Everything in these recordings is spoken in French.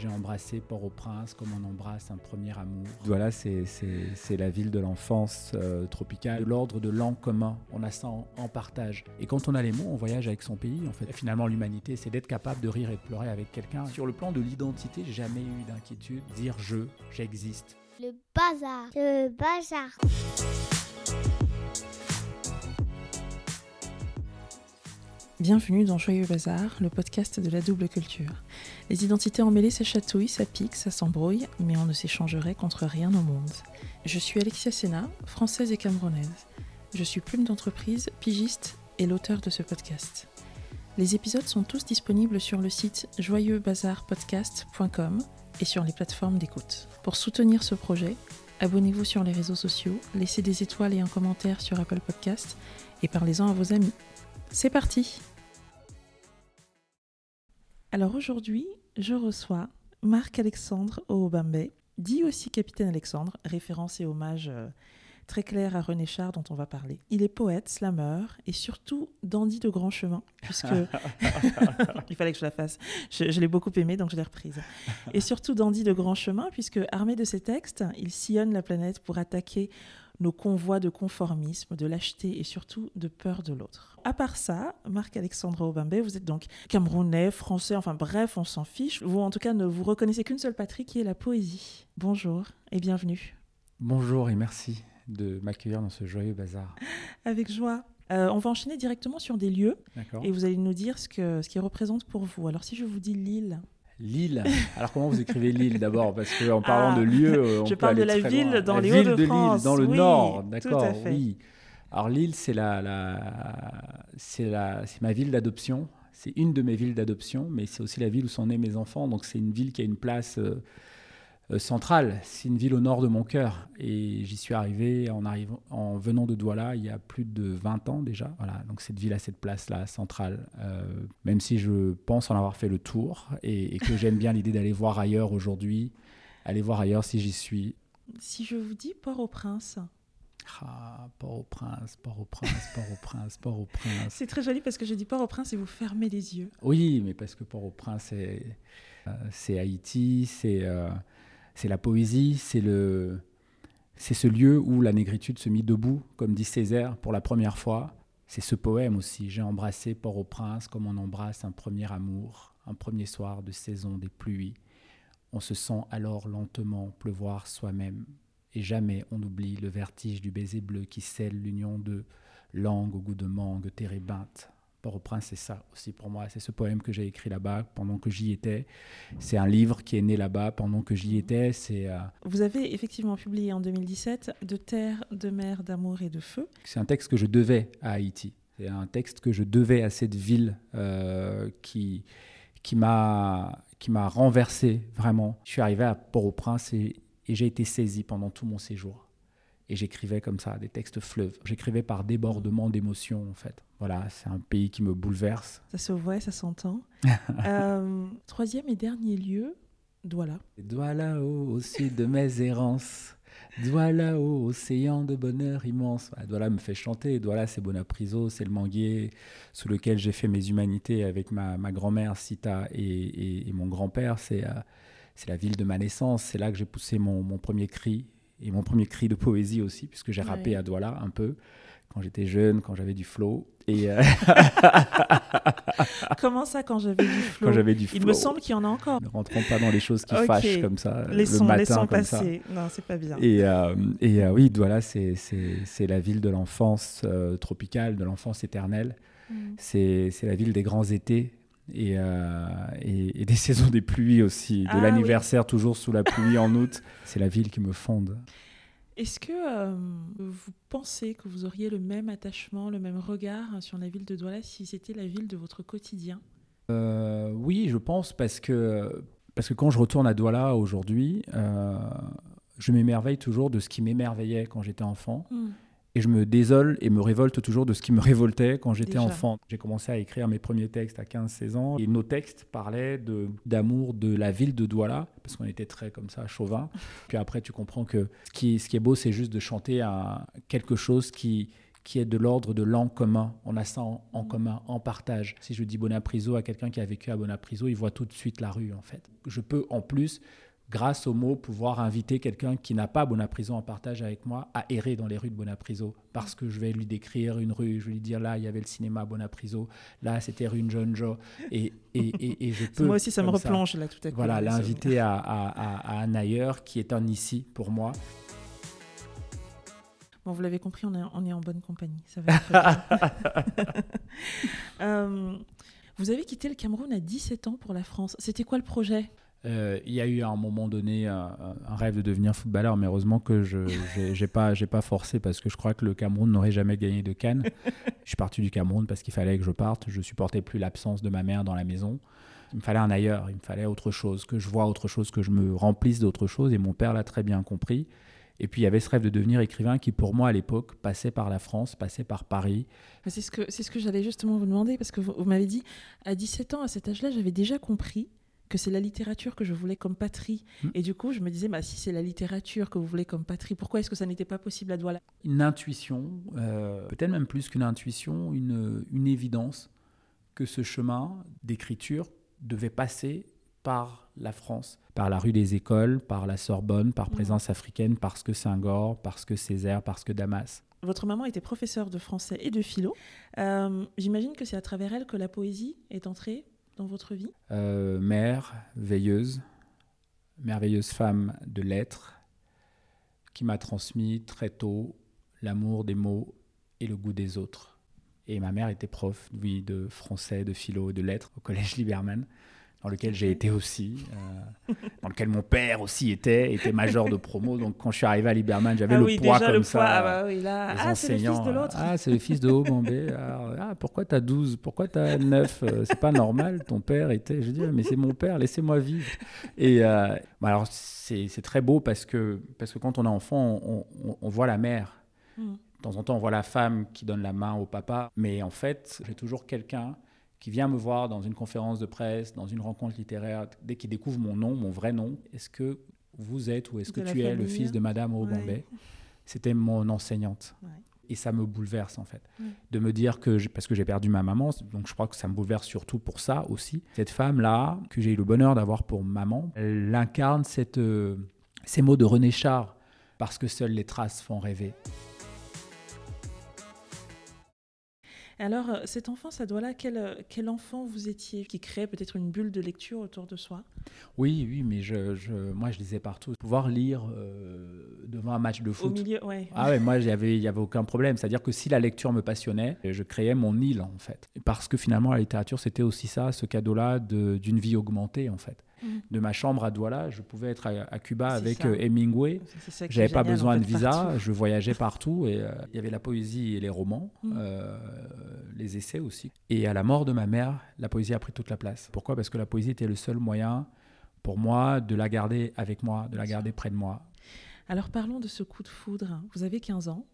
J'ai embrassé Port-au-Prince comme on embrasse un premier amour. Voilà, c'est la ville de l'enfance euh, tropicale, de l'ordre de l'an commun. On a ça en, en, partage. Et quand on a les mots, on voyage avec son pays. En fait, finalement, l'humanité, c'est d'être capable de rire et de pleurer avec quelqu'un. Sur le plan de l'identité, j'ai jamais eu d'inquiétude. Dire je, j'existe. Le bazar. Le bazar. Bienvenue dans Joyeux Bazar, le podcast de la double culture. Les identités emmêlées, ça chatouille, ça pique, ça s'embrouille, mais on ne s'échangerait contre rien au monde. Je suis Alexia Sena, française et camerounaise. Je suis plume d'entreprise, pigiste et l'auteur de ce podcast. Les épisodes sont tous disponibles sur le site joyeuxbazarpodcast.com et sur les plateformes d'écoute. Pour soutenir ce projet, abonnez-vous sur les réseaux sociaux, laissez des étoiles et un commentaire sur Apple Podcast et parlez-en à vos amis. C'est parti Alors aujourd'hui, je reçois Marc-Alexandre Oobambe, dit aussi Capitaine Alexandre, référence et hommage euh, très clair à René Char dont on va parler. Il est poète, slammer et surtout dandy de grand chemin, puisque il fallait que je la fasse. Je, je l'ai beaucoup aimé, donc je l'ai reprise. Et surtout dandy de grand chemin, puisque armé de ses textes, il sillonne la planète pour attaquer nos convois de conformisme, de lâcheté et surtout de peur de l'autre. À part ça, Marc-Alexandre Obambe, vous êtes donc camerounais, français, enfin bref, on s'en fiche. Vous en tout cas ne vous reconnaissez qu'une seule patrie qui est la poésie. Bonjour et bienvenue. Bonjour et merci de m'accueillir dans ce joyeux bazar. Avec joie. Euh, on va enchaîner directement sur des lieux et vous allez nous dire ce que ce qui représente pour vous. Alors si je vous dis Lille, Lille. Alors comment vous écrivez Lille d'abord? Parce qu'en parlant de lieu, euh, on je parle de la ville dans la les Hauts-de-France, dans le nord, d'accord. Oui. Alors Lille, c'est la, la c'est la, c'est ma ville d'adoption. C'est une de mes villes d'adoption, mais c'est aussi la ville où sont nés mes enfants. Donc c'est une ville qui a une place euh, centrale. C'est une ville au nord de mon cœur. Et j'y suis arrivé en, arrivant, en venant de Douala il y a plus de 20 ans déjà. Voilà, donc cette ville a cette place-là, centrale. Euh, même si je pense en avoir fait le tour et, que j'aime bien l'idée d'aller voir ailleurs aujourd'hui, aller voir ailleurs si j'y suis. Si je vous dis Port-au-Prince ah, Port-au-Prince, Port-au-Prince, Port-au-Prince, Port-au-Prince. C'est très joli parce que je dis Port-au-Prince et vous fermez les yeux. Oui, mais parce que Port-au-Prince, c'est, euh, Haïti, c'est c'est la poésie, c'est le, c'est ce lieu où la négritude se mit debout, comme dit Césaire pour la première fois. C'est ce poème aussi. J'ai embrassé Port-au-Prince comme on embrasse un premier amour, un premier soir de saison des pluies. On se sent alors lentement pleuvoir soi-même, et jamais on n'oublie le vertige du baiser bleu qui scelle l'union de langue au goût de mangue térébinthe, Port-au-Prince, c'est ça aussi pour moi. C'est ce poème que j'ai écrit là-bas pendant que j'y étais. C'est un livre qui est né là-bas pendant que j'y étais. C'est. Euh, Vous avez effectivement publié en 2017 De terre, de mer, d'amour et de feu. C'est un texte que je devais à Haïti. C'est un texte que je devais à cette ville euh, qui qui m'a qui m'a renversé vraiment. Je suis arrivé à Port-au-Prince et j'ai été saisi pendant tout mon séjour et j'écrivais comme ça des textes fleuves. J'écrivais par débordement d'émotions en fait. Voilà, c'est un pays qui me bouleverse. Ça se voit, ça s'entend. euh, troisième et dernier lieu, Douala. Douala au sud de mes errances. Douala au océan de bonheur immense. Douala me fait chanter. Douala, c'est Bonapriso, c'est le manguier sous lequel j'ai fait mes humanités avec ma, ma grand-mère Sita et, et, mon grand-père. C'est euh, c'est la ville de ma naissance. C'est là que j'ai poussé mon, mon premier cri et mon premier cri de poésie aussi, puisque j'ai rappé à Douala un peu quand j'étais jeune, quand j'avais du flow. Et euh, Comment ça, quand j'avais du flow? Quand j'avais du flow. Il me semble qu'il y en a encore. Ne rentrons pas dans les choses qui fâchent comme ça. Laissons, le matin, laissons comme passer. Ça. Non, c'est pas bien. Et, euh, et euh, oui, Douala, c'est la ville de l'enfance tropicale, de l'enfance éternelle. Mm. C'est la ville des grands étés, et, euh, et, et, des saisons des pluies aussi, de Ah l'anniversaire toujours sous la pluie en août. C'est la ville qui me fonde. Est-ce que euh, vous pensez que vous auriez le même attachement, le même regard sur la ville de Douala si c'était la ville de votre quotidien? Euh, oui, je pense parce que, parce que quand je retourne à Douala aujourd'hui, je m'émerveille toujours de ce qui m'émerveillait quand j'étais enfant. Mm. Et je me désole et me révolte toujours de ce qui me révoltait quand j'étais enfant. J'ai commencé à écrire mes premiers textes à 15-16 ans. Et nos textes parlaient d'amour de, la ville de Douala, parce qu'on était très comme ça, chauvin. Puis après, tu comprends que ce qui, ce qui est beau, c'est juste de chanter à quelque chose qui, qui est de l'ordre de l'en commun. On a ça en, en Mm. commun, en partage. Si je dis Bonapriso à quelqu'un qui a vécu à Bonapriso, il voit tout de suite la rue, en fait. Je peux, en plus, grâce au mot, pouvoir inviter quelqu'un qui n'a pas Bonapriso en partage avec moi à errer dans les rues de Bonapriso. Parce que je vais lui décrire une rue, je vais lui dire là, il y avait le cinéma Bonapriso, là, c'était rue Njonjo. Et, et, et, et je peux. Moi aussi, ça me replonge là tout à coup. Voilà, l'inviter à, à, à- à un ailleurs qui est un ici pour moi. Bon, vous l'avez compris, on est, on est en bonne compagnie. Ça va être très bien. Euh, vous avez quitté le Cameroun à 17 ans pour la France. C'était quoi le projet? Euh, il y a eu à un moment donné un, un rêve de devenir footballeur, mais heureusement que je n'ai pas, pas forcé parce que je crois que le Cameroun n'aurait jamais gagné de Cannes. je suis parti du Cameroun parce qu'il fallait que je parte. Je supportais plus l'absence de ma mère dans la maison. Il me fallait un ailleurs, il me fallait autre chose, que je vois autre chose, que je me remplisse d'autre chose. Et mon père l'a très bien compris. Et puis il y avait ce rêve de devenir écrivain qui, pour moi à l'époque, passait par la France, passait par Paris. C'est ce que, ce que j'allais justement vous demander, parce que vous, vous m'avez dit, à 17 ans, à cet âge-là, j'avais déjà compris que c'est la littérature que je voulais comme patrie. Mm. Et du coup, je me disais, bah, si c'est la littérature que vous voulez comme patrie, pourquoi est-ce que ça n'était pas possible à Douala une intuition, euh, peut-être même plus qu'une intuition, une, une évidence que ce chemin d'écriture devait passer par la France, par la rue des écoles, par la Sorbonne, par Mhm. présence africaine, parce que Senghor, parce que Césaire, parce que Damas. Votre maman était professeure de français et de philo. Euh, J'imagine que c'est à travers elle que la poésie est entrée dans votre vie. Euh, mère, veilleuse, merveilleuse femme de lettres, qui m'a transmis très tôt l'amour des mots et le goût des autres. Et ma mère était prof, de français, de philo, de lettres au collège Liberman, dans lequel j'ai été aussi, euh, dans lequel mon père aussi était, était major de promo. Donc quand je suis arrivé à Liberman, j'avais ah le poids déjà comme le ça. poids. Ah bah oui, là. les Ah, c'est le fils de l'autre. Ah, c'est le fils de Haut-Bombay. Ah, pourquoi t'as 12 Pourquoi t'as 9 Euh, C'est pas normal, ton père était. Je dis, mais c'est mon père, laissez-moi vivre. Et euh, bah alors, c'est c'est très beau parce que, parce que quand on est enfant, on, on- on voit la mère. Mm. De temps en temps, on voit la femme qui donne la main au papa. Mais en fait, j'ai toujours quelqu'un qui vient me voir dans une conférence de presse, dans une rencontre littéraire, dès qu'il découvre mon nom, mon vrai nom. Est-ce que vous êtes ou est-ce que tu es le fils de Madame Haut-Bombay C'était mon enseignante. Ouais. Et ça me bouleverse en fait. Ouais. De me dire que, parce que j'ai perdu ma maman, donc je crois que ça me bouleverse surtout pour ça aussi. Cette femme-là, que j'ai eu le bonheur d'avoir pour maman, elle incarne cette, euh, ces mots de René Char, parce que seules les traces font rêver. Alors, euh, cette enfance à Douala, quel, euh, quel enfant vous étiez qui créait peut-être une bulle de lecture autour de soi? Oui, oui, mais je, je- moi je lisais partout. Pouvoir lire euh, devant un match de Au foot. milieu, ouais. Ah ouais, moi, il n'y avait, aucun problème. C'est-à-dire que si la lecture me passionnait, je créais mon île, en fait. Parce que finalement, la littérature, c'était aussi ça, ce cadeau-là de- d'une vie augmentée, en fait. De ma chambre à Douala, je pouvais être à, à Cuba avec euh, Hemingway. J'avais pas génial, besoin en de visa, partout. je voyageais partout et euh, il y avait la poésie et les romans, Mhm. euh, les essais aussi. Et à la mort de ma mère, la poésie a pris toute la place. Pourquoi? Parce que la poésie était le seul moyen pour moi de la garder avec moi, de la garder près de moi. Alors, parlons de ce coup de foudre. Vous avez 15 ans,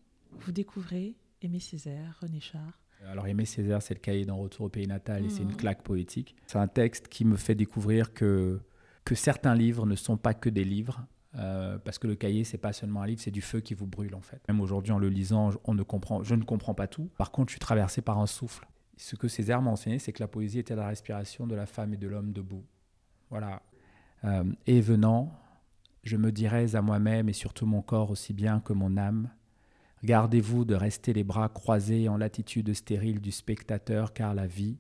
vous découvrez Aimé Césaire, René Char. Alors Aimé Césaire, c'est le cahier d'un retour au pays natal et c'est une Mhm. claque poétique. C'est un texte qui me fait découvrir que, que certains livres ne sont pas que des livres. euh, parce que le cahier, c'est pas seulement un livre, c'est du feu qui vous brûle en fait. Même aujourd'hui, en le lisant, on ne comprend, je ne comprends pas tout. Par contre, je suis traversé par un souffle. Ce que Césaire m'a enseigné, c'est que la poésie était la respiration de la femme et de l'homme debout. Voilà. Euh, et venant, je me dirais à moi-même et surtout mon corps aussi bien que mon âme, Gardez-vous de rester les bras croisés en l'attitude stérile du spectateur, car la vie,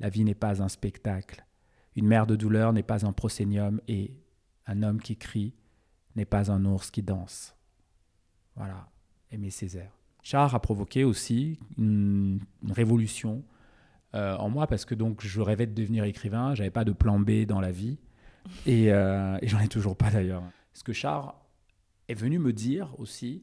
la vie n'est pas un spectacle. Une mère de douleur n'est pas un prosénium et un homme qui crie n'est pas un ours qui danse. Voilà, Aimé Césaire. Char a provoqué aussi une, révolution euh, en moi parce que donc je rêvais de devenir écrivain, j'avais pas de plan B dans la vie et, euh, et j'en ai toujours pas d'ailleurs. Ce que Char est venu me dire aussi,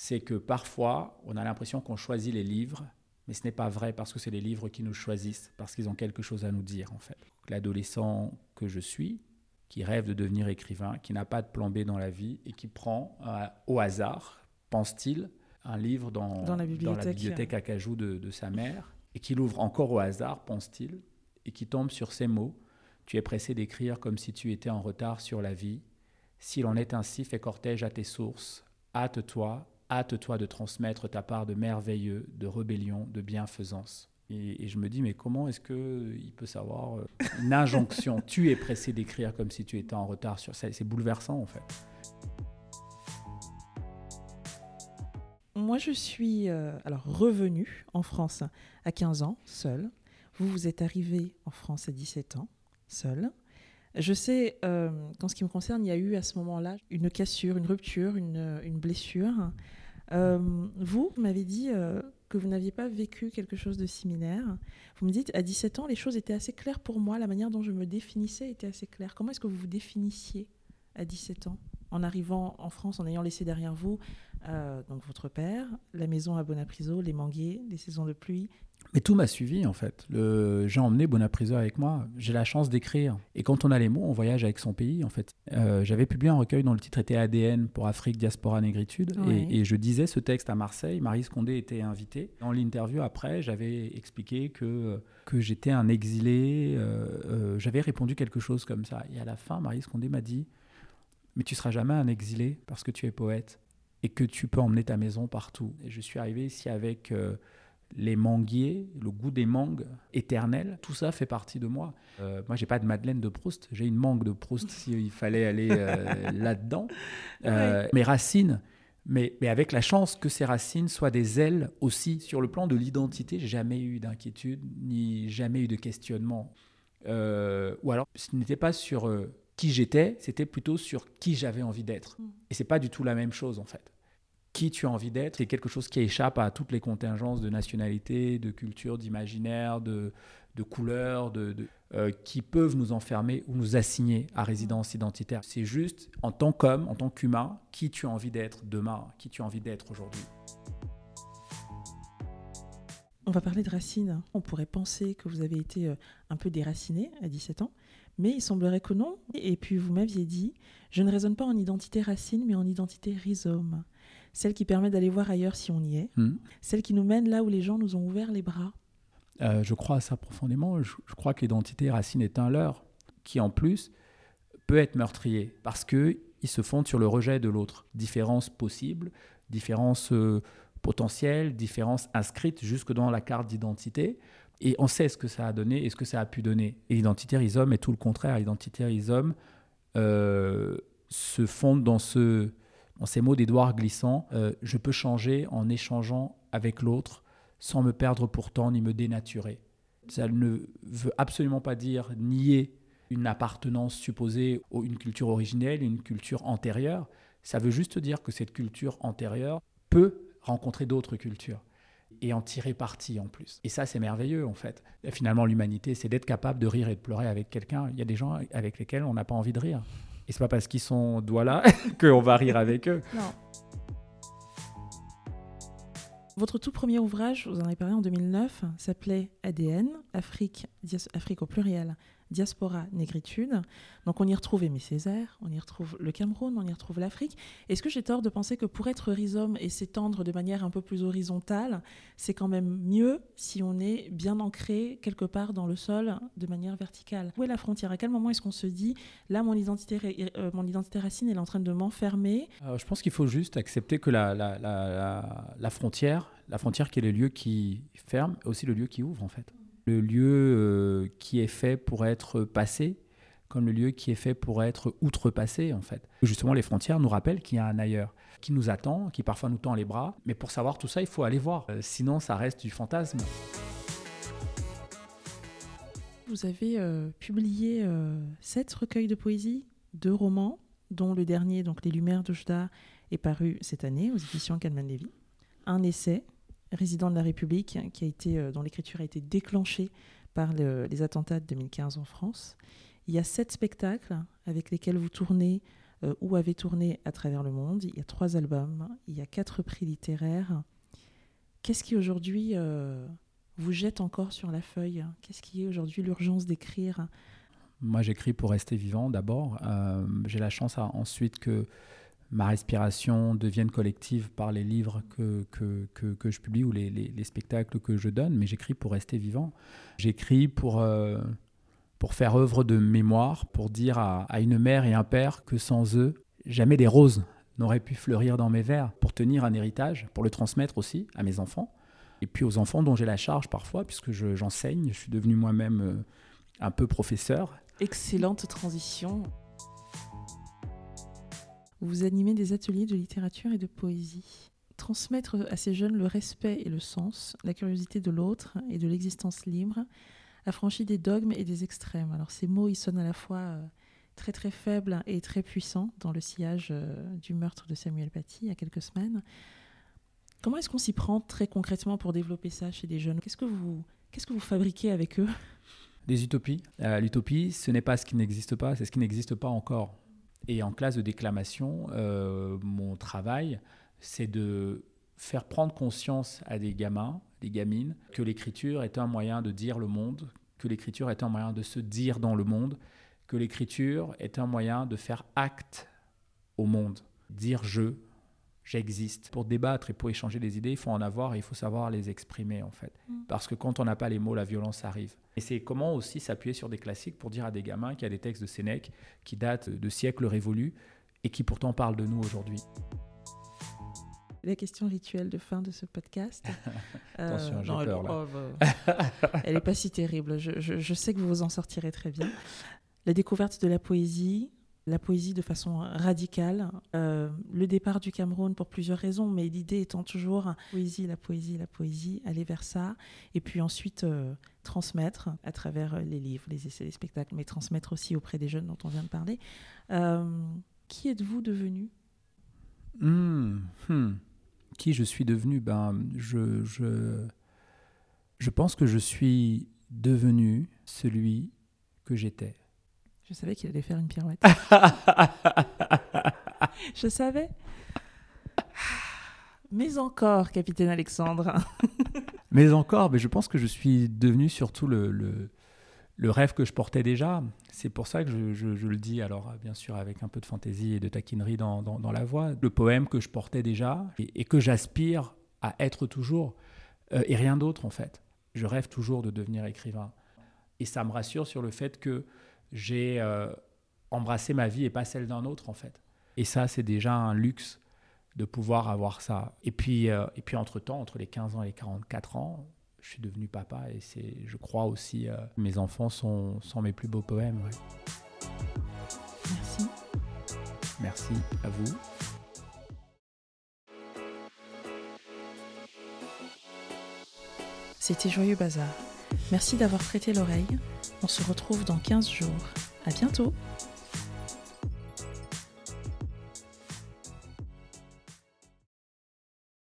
c'est que parfois, on a l'impression qu'on choisit les livres, mais ce n'est pas vrai parce que c'est les livres qui nous choisissent, parce qu'ils ont quelque chose à nous dire en fait. L'adolescent que je suis, qui rêve de devenir écrivain, qui n'a pas de plan B dans la vie et qui prend euh, au hasard, pense-t-il, un livre dans, Dans la bibliothèque. bibliothèque à cajou de, de sa mère, et qui l'ouvre encore au hasard, pense-t-il, et qui tombe sur ces mots. Tu es pressé d'écrire comme si tu étais en retard sur la vie. S'il en est ainsi, fais cortège à tes sources, hâte-toi hâte-toi de transmettre ta part de merveilleux, de rébellion, de bienfaisance. Et, et je me dis, mais comment est-ce qu'il peut savoir euh, une injonction? Tu es pressé d'écrire comme si tu étais en retard sur ça. C'est bouleversant en fait. Moi, je suis euh, alors revenue en France à 15 ans, seule. Vous, vous êtes arrivé en France à 17 ans, seule. Je sais euh, qu'en ce qui me concerne, il y a eu à ce moment-là une cassure, une rupture, une, une blessure. Euh, vous, m'avez dit euh, que vous n'aviez pas vécu quelque chose de similaire. Vous me dites, à 17 ans, les choses étaient assez claires pour moi, la manière dont je me définissais était assez claire. Comment est-ce que vous vous définissiez à 17 ans? En arrivant en France, en ayant laissé derrière vous euh, donc votre père, la maison à Bonapriso, les manguiers, les saisons de pluie. Mais tout m'a suivi en fait. Le... J'ai emmené Bonapriso avec moi. J'ai la chance d'écrire. Et quand on a les mots, on voyage avec son pays en fait. Euh, J'avais publié un recueil dont le titre était ADN pour Afrique, Diaspora, Négritude. Ouais. Et, et je disais ce texte à Marseille. Marie Scondé était invitée. Dans l'interview après, j'avais expliqué que, que j'étais un exilé. euh, euh, j'avais répondu quelque chose comme ça. Et à la fin, Marie Scondé m'a dit Mais tu seras jamais un exilé parce que tu es poète et que tu peux emmener ta maison partout. Et je suis arrivé ici avec euh, les manguiers, le goût des mangues éternel. Tout ça fait partie de moi. Euh, moi, j'ai pas de Madeleine de Proust, j'ai une mangue de Proust s'il fallait aller euh, là-dedans. Euh, Mes racines, mais, mais avec la chance que ces racines soient des ailes aussi. Sur le plan de l'identité, j'ai jamais eu d'inquiétude, ni jamais eu de questionnement. Ou alors, ce n'était pas sur qui j'étais, c'était plutôt sur qui j'avais envie d'être. Mm. Et c'est pas du tout la même chose en fait. Qui tu as envie d'être, c'est quelque chose qui échappe à toutes les contingences de nationalité, de culture, d'imaginaire, de, de couleurs, de, de- euh, qui peuvent nous enfermer ou nous assigner à résidence identitaire. C'est juste en tant qu'homme, en tant qu'humain, qui tu as envie d'être demain, qui tu as envie d'être aujourd'hui. On va parler de racines. On pourrait penser que vous avez été euh, un peu déraciné à 17 ans, mais il semblerait que non. Et puis vous m'aviez dit, je ne raisonne pas en identité racine, mais en identité rhizome. Celle qui permet d'aller voir ailleurs si on y est. Hmm. Celle qui nous mène là où les gens nous ont ouvert les bras. Euh, je crois à ça profondément. Je, je crois que l'identité racine est un leurre qui, en plus, peut être meurtrier parce que il se fonde sur le rejet de l'autre. Différence possible, différence euh, potentielle, différence inscrite jusque dans la carte d'identité. Et on sait ce que ça a donné et ce que ça a pu donner. Et l'identité rhizome est tout le contraire. L'identité rhizome euh, se fonde dans, ce, ces mots d'Édouard Glissant. euh, je peux changer en échangeant avec l'autre sans me perdre pourtant ni me dénaturer. Ça ne veut absolument pas dire nier une appartenance supposée à une culture originelle, une culture antérieure. Ça veut juste dire que cette culture antérieure peut rencontrer d'autres cultures et en tirer parti en plus. Et ça, c'est merveilleux en fait. Finalement, l'humanité, c'est d'être capable de rire et de pleurer avec quelqu'un. Il y a des gens avec lesquels on n'a pas envie de rire. Et c'est pas parce qu'ils sont doigts là qu'on va rire avec eux. Non. Votre tout premier ouvrage, vous en avez parlé en 2009, s'appelait ADN, Afrique, Afrique au pluriel, diaspora, négritude. Donc on y retrouve Aimé Césaire, on y retrouve le Cameroun, on y retrouve l'Afrique. Est-ce que j'ai tort de penser que pour être rhizome et s'étendre de manière un peu plus horizontale, c'est quand même mieux si on est bien ancré quelque part dans le sol de manière verticale? Où est la frontière? À quel moment est-ce qu'on se dit, là mon identité, euh, identité racine est en train de m'enfermer? Euh, je pense qu'il faut juste accepter que la- la frontière, la frontière qui est le lieu qui ferme, est aussi le lieu qui ouvre en fait. Le lieu euh, qui est fait pour être passé, comme le lieu qui est fait pour être outrepassé en fait. Justement, les frontières nous rappellent qu'il y a un ailleurs qui nous attend, qui parfois nous tend les bras. Mais pour savoir tout ça, il faut aller voir. Euh, sinon, ça reste du fantasme. Vous avez euh, publié sept recueils de poésie, deux romans, dont le dernier, donc Les Lumières d'Ojda, est paru cette année aux éditions Calman Levy. Un essai, Résident de la République, qui a été, euh, dont l'écriture a été déclenchée par le- les attentats de 2015 en France. Il y a sept spectacles avec lesquels vous tournez euh, ou avez tourné à travers le monde. Il y a trois albums, il y a quatre prix littéraires. Qu'est-ce qui aujourd'hui euh, vous jette encore sur la feuille? Qu'est-ce qui est aujourd'hui l'urgence d'écrire? Moi, j'écris pour rester vivant d'abord. J'ai la chance à- ensuite que ma respiration devienne collective par les livres que, que, que, je publie ou les, les, les spectacles que je donne, mais j'écris pour rester vivant. J'écris pour, euh, pour faire œuvre de mémoire, pour dire à, à une mère et un père que sans eux, jamais des roses n'aurait pu fleurir dans mes vers pour tenir un héritage, pour le transmettre aussi à mes enfants, et puis aux enfants dont j'ai la charge parfois, puisque j'enseigne, je, suis devenu moi-même euh, un peu professeur. Excellente transition. Vous animez des ateliers de littérature et de poésie. Transmettre à ces jeunes le respect et le sens, la curiosité de l'autre et de l'existence libre, affranchie des dogmes et des extrêmes. Alors ces mots, ils sonnent à la fois euh, très très faibles et très puissants dans le sillage euh, du meurtre de Samuel Paty il y a quelques semaines. Comment est-ce qu'on s'y prend très concrètement pour développer ça chez des jeunes? Qu'est-ce que vous fabriquez avec eux? Des utopies. Euh, l'utopie, ce n'est pas ce qui n'existe pas, c'est ce qui n'existe pas encore. Et en classe de déclamation, euh, mon travail, c'est de faire prendre conscience à des gamins, des gamines, que l'écriture est un moyen de dire le monde, que l'écriture est un moyen de se dire dans le monde, que l'écriture est un moyen de faire acte au monde, dire je, j'existe. Pour débattre et pour échanger des idées, il faut en avoir et il faut savoir les exprimer en fait. Mm. Parce que quand on n'a pas les mots, la violence arrive. Et c'est comment aussi s'appuyer sur des classiques pour dire à des gamins qu'il y a des textes de Sénèque qui datent de siècles révolus et qui pourtant parlent de nous aujourd'hui. La question rituelle de fin de ce podcast. Attention, euh, j'ai peur là. Oh, bah, elle n'est pas si terrible. Je, je sais que vous vous en sortirez très bien. La découverte de la poésie, la poésie de façon radicale. Euh, le départ du Cameroun pour plusieurs raisons, mais l'idée étant toujours la poésie, la poésie, la poésie, aller vers ça, et puis ensuite euh, transmettre à travers les livres, les essais, les spectacles, mais transmettre aussi auprès des jeunes dont on vient de parler. Euh, qui êtes-vous devenu? Hmm, hmm. Qui je suis devenu? Ben, je, je, je pense que je suis devenu celui que j'étais. Je savais qu'il allait faire une pirouette. je savais. Mais encore, capitaine Alexandre. mais encore, mais je pense que je suis devenu surtout le, le, rêve que je portais déjà. C'est pour ça que je, je, le dis, alors bien sûr avec un peu de fantaisie et de taquinerie dans, dans, la voix, le poème que je portais déjà et, que j'aspire à être toujours, euh, et rien d'autre en fait. Je rêve toujours de devenir écrivain. Et ça me rassure sur le fait que j'ai euh, embrassé ma vie et pas celle d'un autre en fait. Et ça, c'est déjà un luxe de pouvoir avoir ça. Et puis, euh, et puis entre-temps, entre les 15 ans et les 44 ans, je suis devenu papa et c'est, je crois aussi, euh, mes enfants sont, sont, mes plus beaux poèmes. Merci. Merci à vous. C'était Joyeux Bazar. Merci d'avoir prêté l'oreille. On se retrouve dans 15 jours. À bientôt!